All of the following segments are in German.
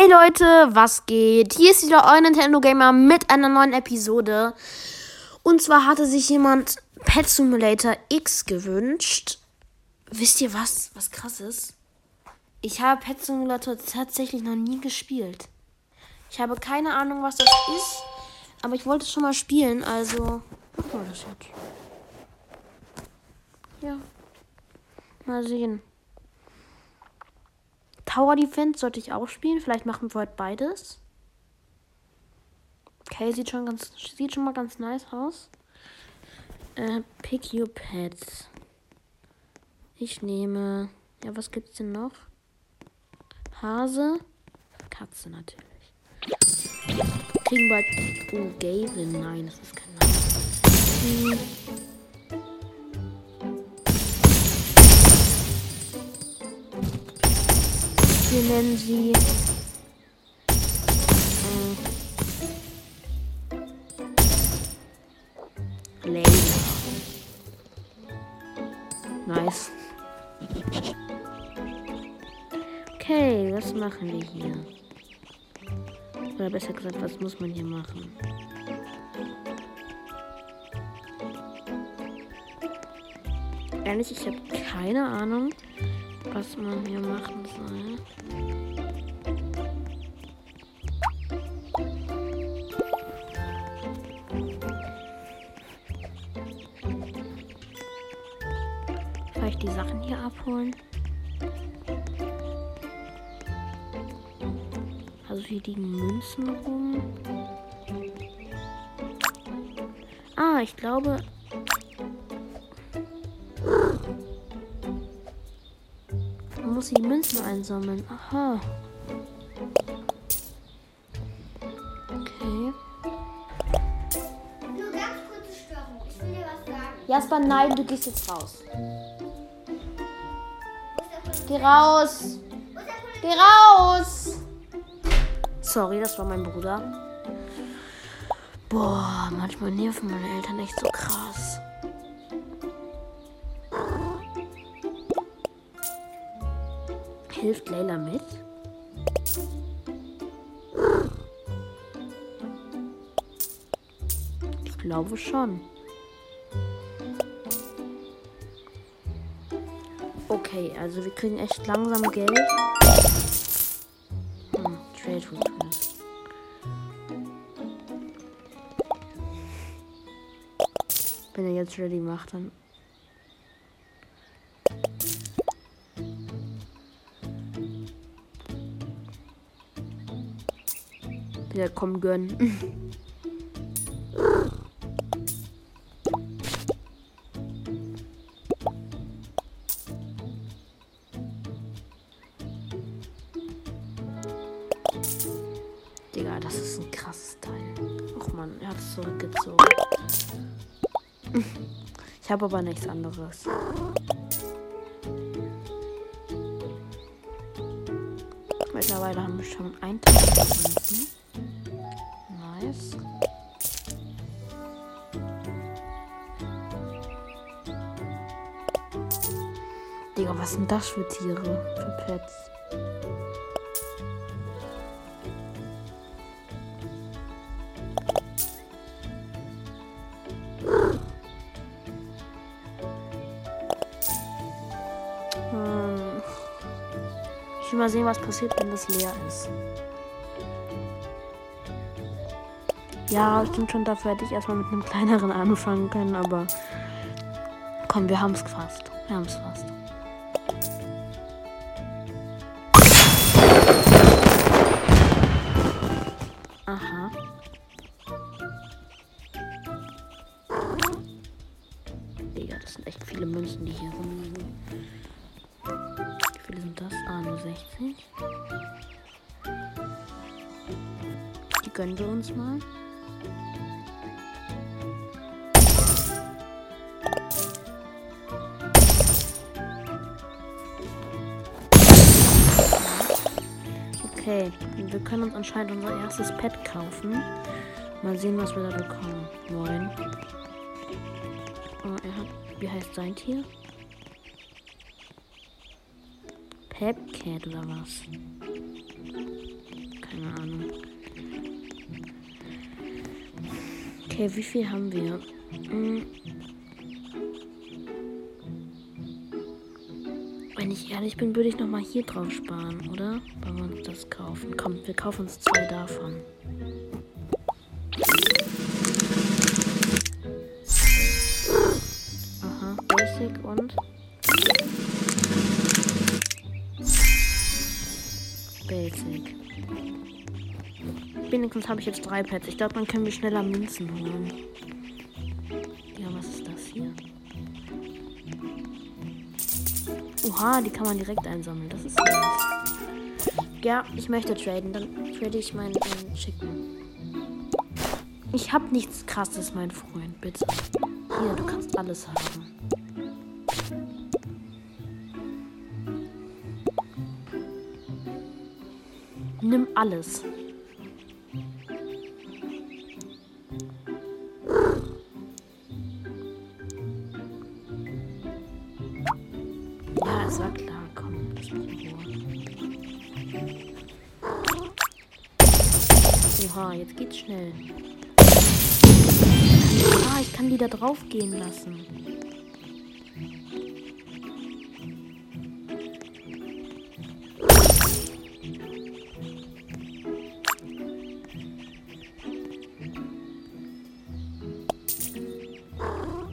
Hey Leute, was geht? Hier ist wieder euer Nintendo Gamer mit einer neuen Episode. Und zwar hatte sich jemand Pet Simulator X gewünscht. Wisst ihr was? Was krass ist? Ich habe Pet Simulator tatsächlich noch nie gespielt. Ich habe keine Ahnung, was das ist. Aber ich wollte es schon mal spielen, also machen wir das jetzt. Ja. Mal sehen. Tower Defense sollte ich auch spielen. Vielleicht machen wir heute beides. Okay, sieht schon ganz, sieht schon mal ganz nice aus. Äh, pick your pets. Ich nehme. Ja, was gibt's denn noch? Hase. Katze natürlich. Kriegen wir. Oh, Gavin. Nein, das ist kein Name. Hm. Wir nennen sie. Äh, Layla. Nice. Okay, was machen wir hier? Oder besser gesagt, was muss man hier machen? Ehrlich, ich habe keine Ahnung was man hier machen soll. Vielleicht die Sachen hier abholen. Also hier liegen Münzen rum. Ah, ich glaube, muss die Münzen einsammeln. Aha. Okay. Nur ganz kurze Störung. Ich will dir was sagen. Jasper, nein, du gehst jetzt raus. Geh raus. Geh raus. Sorry, das war mein Bruder. Boah, manchmal nerven meine Eltern echt so krass. Hilft Leila mit? Ich glaube schon. Okay, also wir kriegen echt langsam Geld. Hm, Trade Request. Wenn er jetzt ready macht, dann Ja, komm, gönn. Digga, das ist ein krasses Teil. Och man, er hat es zurückgezogen. Ich habe aber nichts anderes. Mittlerweile haben wir schon 1000 Kunden. Das für Tiere? Für Pets? Hm. Ich will mal sehen, was passiert, wenn das leer ist. Ja, stimmt schon, dafür hätte ich erstmal mit einem kleineren anfangen können, aber komm, wir haben es fast. Wir haben es fast. Okay, wir können uns anscheinend unser erstes Pet kaufen. Mal sehen, was wir da bekommen wollen. Oh, er hat, wie heißt sein Tier? Pepcat oder was? Keine Ahnung. Okay, wie viel haben wir? Hm. Wenn ich ehrlich bin, würde ich noch mal hier drauf sparen, oder? Wollen wir uns das kaufen? Komm, wir kaufen uns zwei davon. Aha, Basic und Basic. Wenigstens habe ich jetzt drei Pets. Ich glaube, dann können wir schneller Münzen holen. Oha, die kann man direkt einsammeln. Das ist nice. Ja, ich möchte traden. Dann trade ich meinen, meinen Chicken. Ich habe nichts krasses, mein Freund. Bitte. Hier, du kannst alles haben. Nimm alles. Ich kann die da drauf gehen lassen.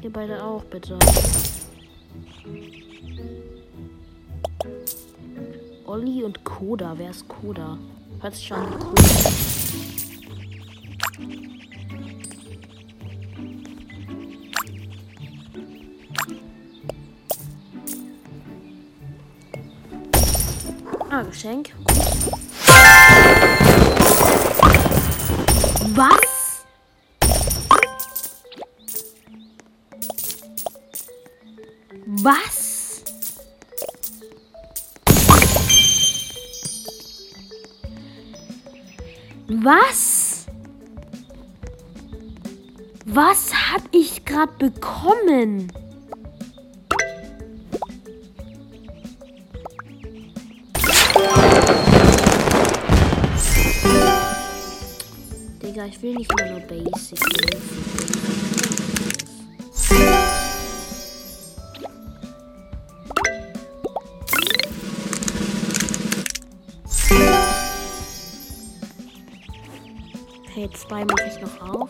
Ihr beide auch, bitte. Olli und Koda. Wer ist Koda? Hört sich schon an Koda. Geschenk. Was? Was? Was? Was hab ich gerade bekommen? Digga, ich will nicht immer nur Basic. Okay, zwei mache ich noch auf.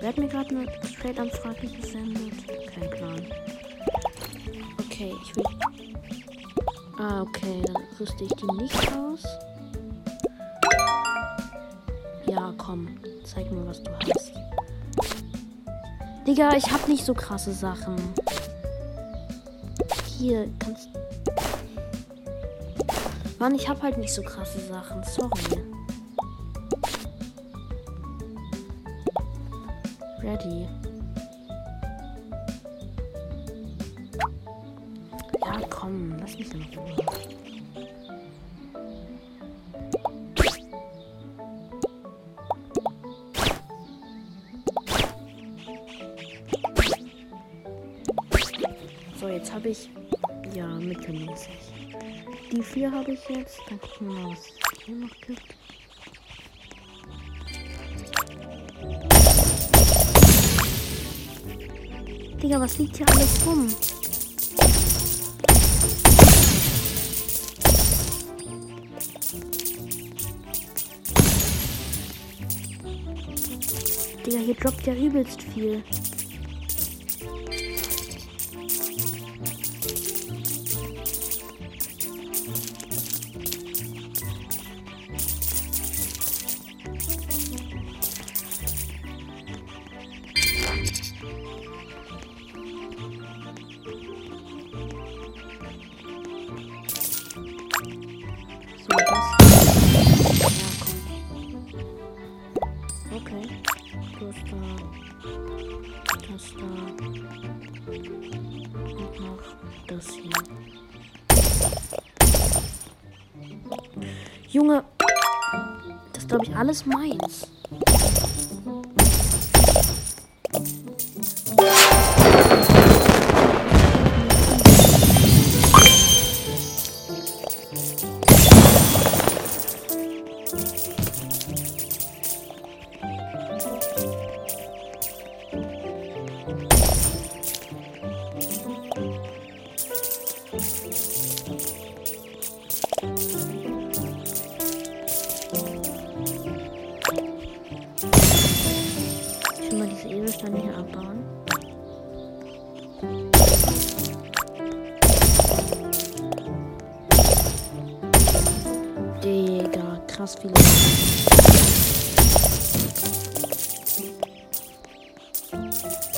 Wer hat mir gerade eine Trade-Anfrage gesendet? Kein Plan. Okay, ich will. Ah, okay, dann rüste ich die nicht aus. Ja, komm, zeig mir, was du hast. Digga, ich hab nicht so krasse Sachen. Hier, kannst. Mann, ich hab halt nicht so krasse Sachen. Sorry. Ready. Ja, komm, lass mich in Ruhe. So, jetzt habe ich ja mittelmäßig. Die vier habe ich jetzt. Dann gucken wir mal, was es hier noch gibt. Digga, was liegt hier alles rum? Digga, hier droppt ja übelst viel. Das ist, krass viele.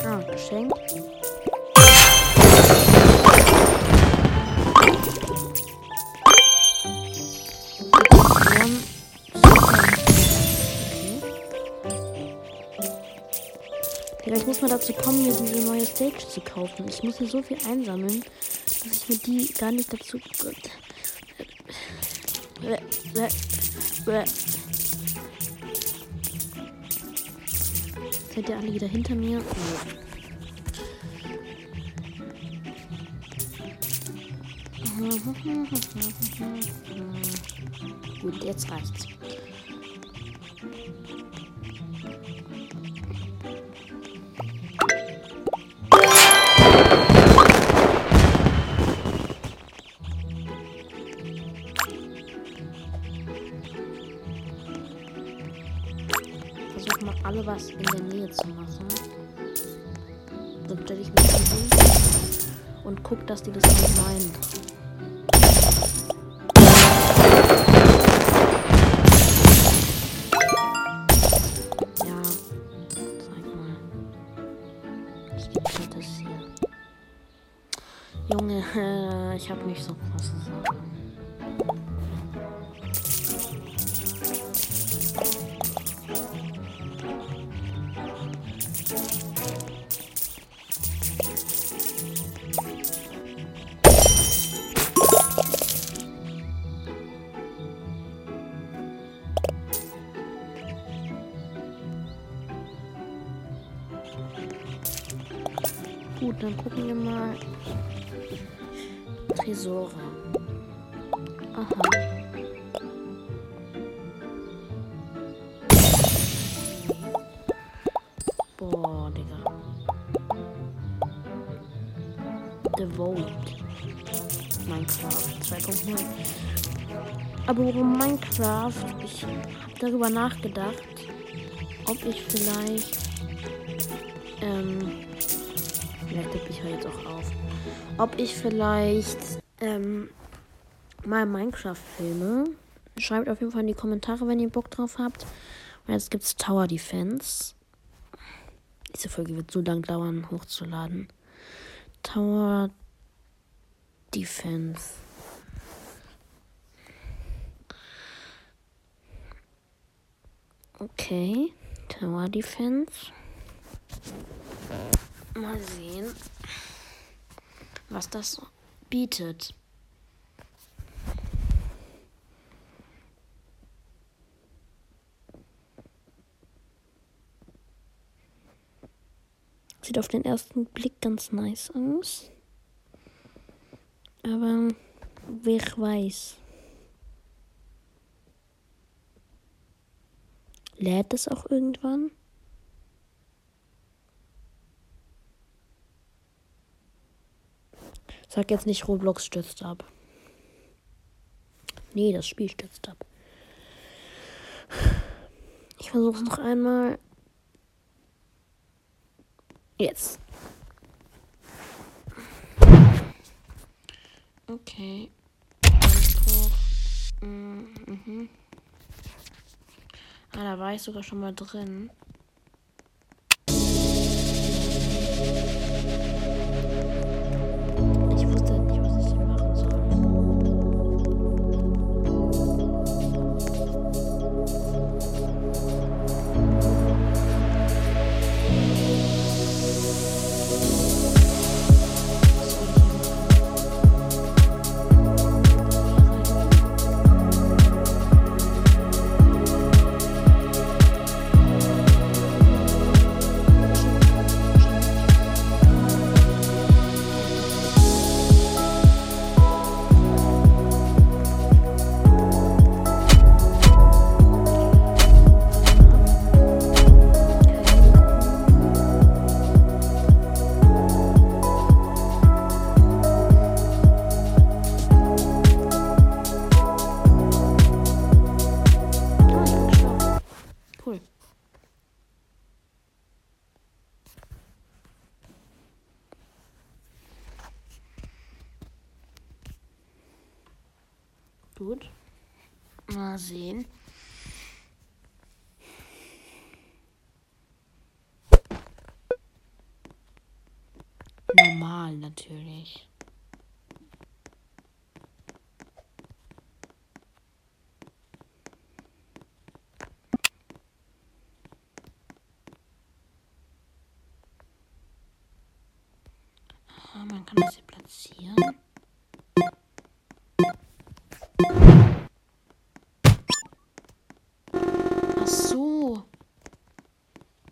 Ah, Geschenk. Ich muss mal dazu kommen, mir diese neue Stage zu kaufen. Ich muss hier so viel einsammeln, dass ich mir die gar nicht dazu. Seid ihr alle wieder hinter mir? Nee. Gut, jetzt reicht's. Guck, dass die das nicht meinen. Ja, zeig mal. Ich gebe das hier. Junge, ich habe nicht so krasse Sachen. Vault. Minecraft 2.0. Aber warum Minecraft? Ich habe darüber nachgedacht, ob ich vielleicht ähm, Vielleicht tippe ich halt auch auf. Ob ich vielleicht ähm, mal Minecraft filme. Schreibt auf jeden Fall in die Kommentare, wenn ihr Bock drauf habt. Und jetzt gibt's Tower Defense. Diese Folge wird so lang dauern, hochzuladen. Tower Defense. Okay. Tower Defense. Mal sehen, was das bietet. Sieht auf den ersten Blick ganz nice aus. Aber wer weiß. Lädt es auch irgendwann? Sag jetzt nicht, Roblox stürzt ab. Nee, das Spiel stürzt ab. Ich versuche es noch einmal. Jetzt. Okay. Anspruch. Mhm. Ah, da war ich sogar schon mal drin. mal sehen. Normal natürlich.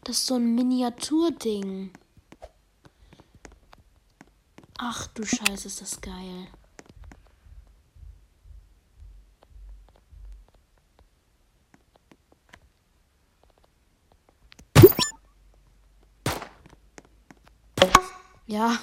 Das ist so ein Miniaturding. Ach du Scheiße, ist das geil. Ja.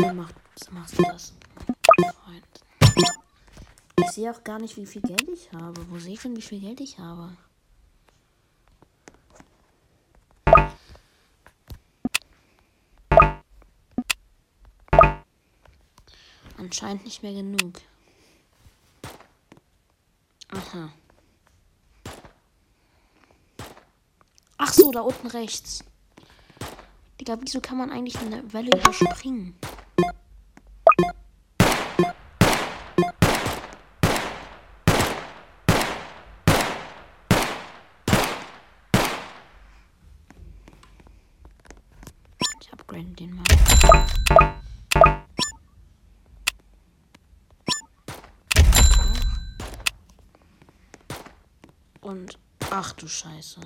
Schön macht, machst du das. Ich sehe auch gar nicht, wie viel Geld ich habe. Wo sehe ich denn, wie viel Geld ich habe? Anscheinend nicht mehr genug. Aha. Ach so, da unten rechts. Digga, wieso kann man eigentlich eine Welle überspringen? Ich upgrade den mal. Und ach du Scheiße.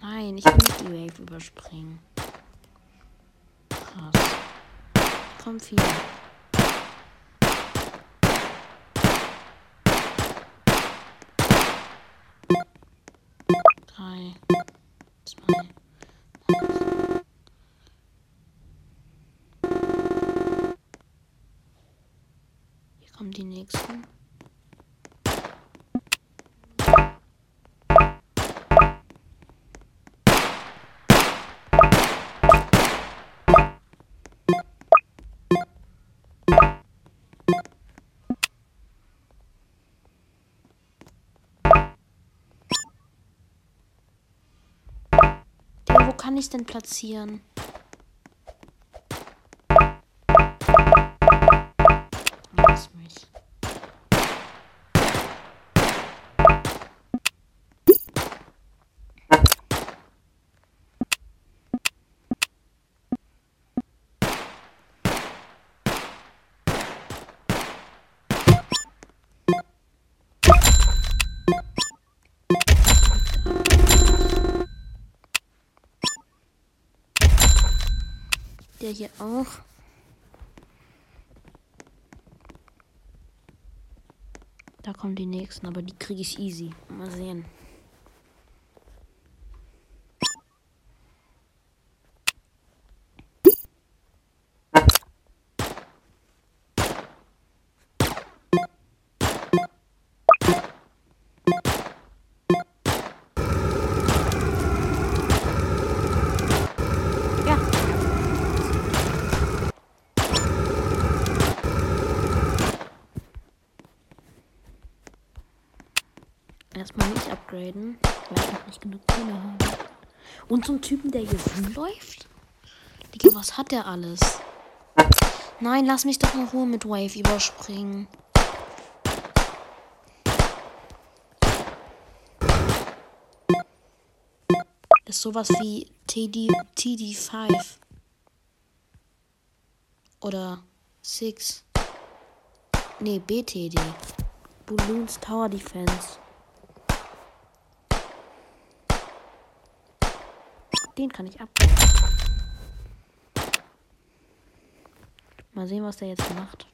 Nein, ich will nicht die Wave überspringen. Krass. Komm viel. Ich denn platzieren? Der hier auch. Da kommen die nächsten, aber die kriege ich easy. Mal sehen. Ja. Erstmal nicht upgraden, weil ich noch nicht genug Kohle habe. Und zum Typen, der hier rumläuft? Digga, was hat der alles? Nein, lass mich doch in Ruhe mit Wave überspringen. Ist sowas wie TD, TD5. Oder 6. Nee, BTD. Balloons Tower Defense. Den kann ich ab. Mal sehen, was der jetzt macht.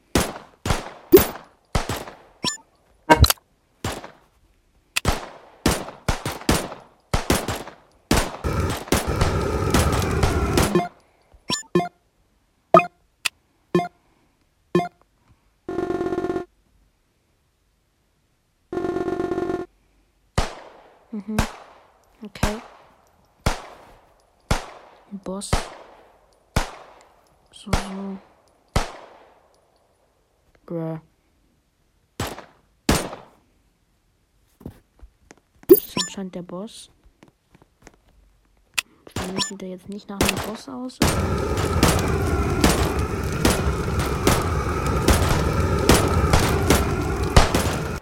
Mhm. Okay. Boss. So, so. Bruh. Das ist anscheinend der Boss. Für mich sieht er jetzt nicht nach einem Boss aus.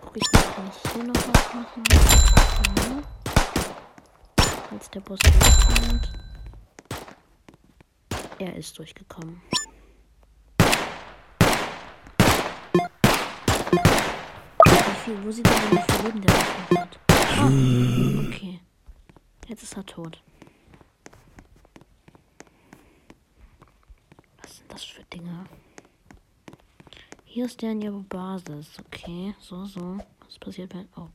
Guck ich mal, kann ich hier noch was machen? Ja. Als der Boss durchkommt. Er ist durchgekommen. Wie viel, wo sieht man denn, wie Leben der noch hat? Ah, okay. Jetzt ist er tot. Was sind das für Dinge? Hier ist der in ihrer Basis. Okay, so, so. Was passiert, wenn. Oh.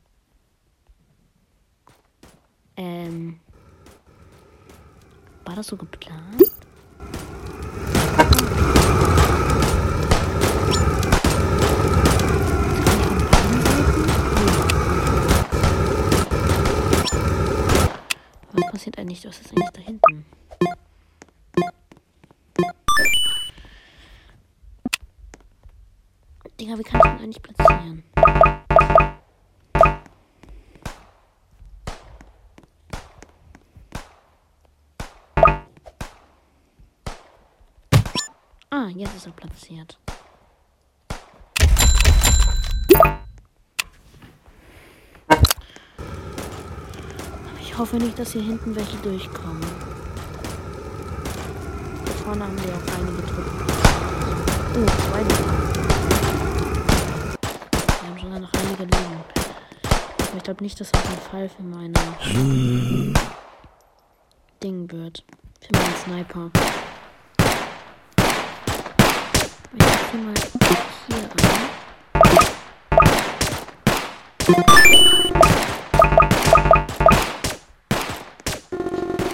Ähm. War das so geplant? Was passiert eigentlich? Was ist eigentlich da hinten? Ah, jetzt ist er platziert. Ich hoffe nicht, dass hier hinten welche durchkommen. Da vorne haben wir auch einige Truppen. Oh, zwei Leben. Wir haben sogar noch einige Leben. Aber ich glaube nicht, dass das ein Fall für meine Ding wird. Für meinen Sniper. Ich setze mal hier an.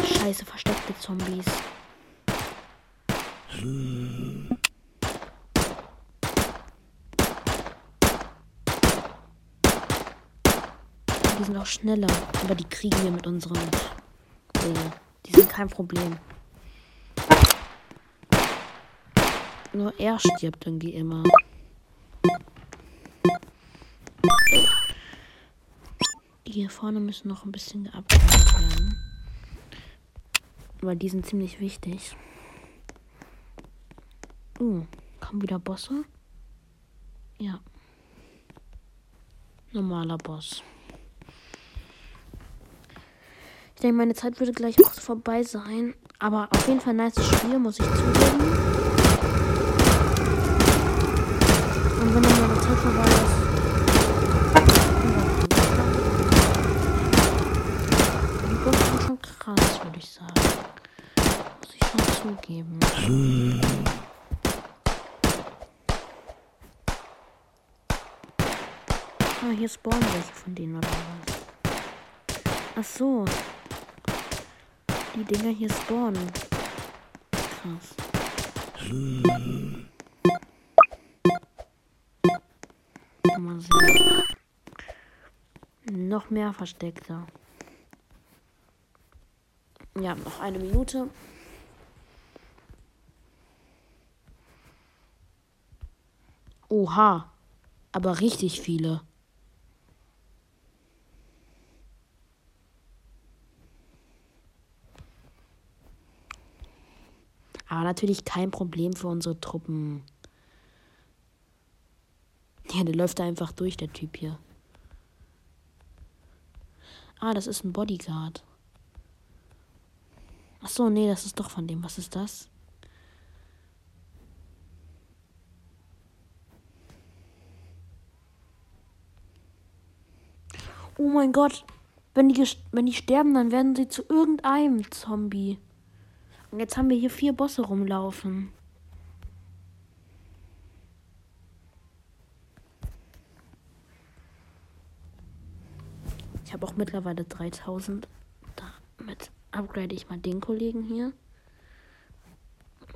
Scheiße, versteckte Zombies. Die sind auch schneller, aber die kriegen wir mit unserem. Äh, die sind kein Problem. Nur er stirbt irgendwie immer. Hier vorne müssen noch ein bisschen geupgradet werden. Weil die sind ziemlich wichtig. Uh, kommen wieder Bosse? Ja. Normaler Boss. Ich denke, meine Zeit würde gleich auch vorbei sein. Aber auf jeden Fall ein nice Spiel, muss ich zugeben. Wenn meine Zeit vorbei ist. Die Bosse sind schon krass, würde ich sagen. Muss ich schon zugeben. Ah, hier spawnen welche von denen oder was? Ach so. Die Dinger hier spawnen. Krass. Mal sehen. Noch mehr Versteckte. Ja, noch eine Minute. Oha. Aber richtig viele. Aber natürlich kein Problem für unsere Truppen. Ja, der läuft da einfach durch, der Typ hier. Ah, das ist ein Bodyguard. Ach so, nee, das ist doch von dem. Was ist das? Oh mein Gott. Wenn die, wenn die sterben, dann werden sie zu irgendeinem Zombie. Und jetzt haben wir hier vier Bosse rumlaufen. Ich habe auch mittlerweile 3000. Damit upgrade ich mal den Kollegen hier.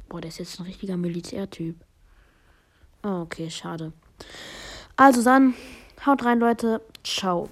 Boah, der ist jetzt ein richtiger Militärtyp. Okay, schade. Also dann, haut rein, Leute. Ciao.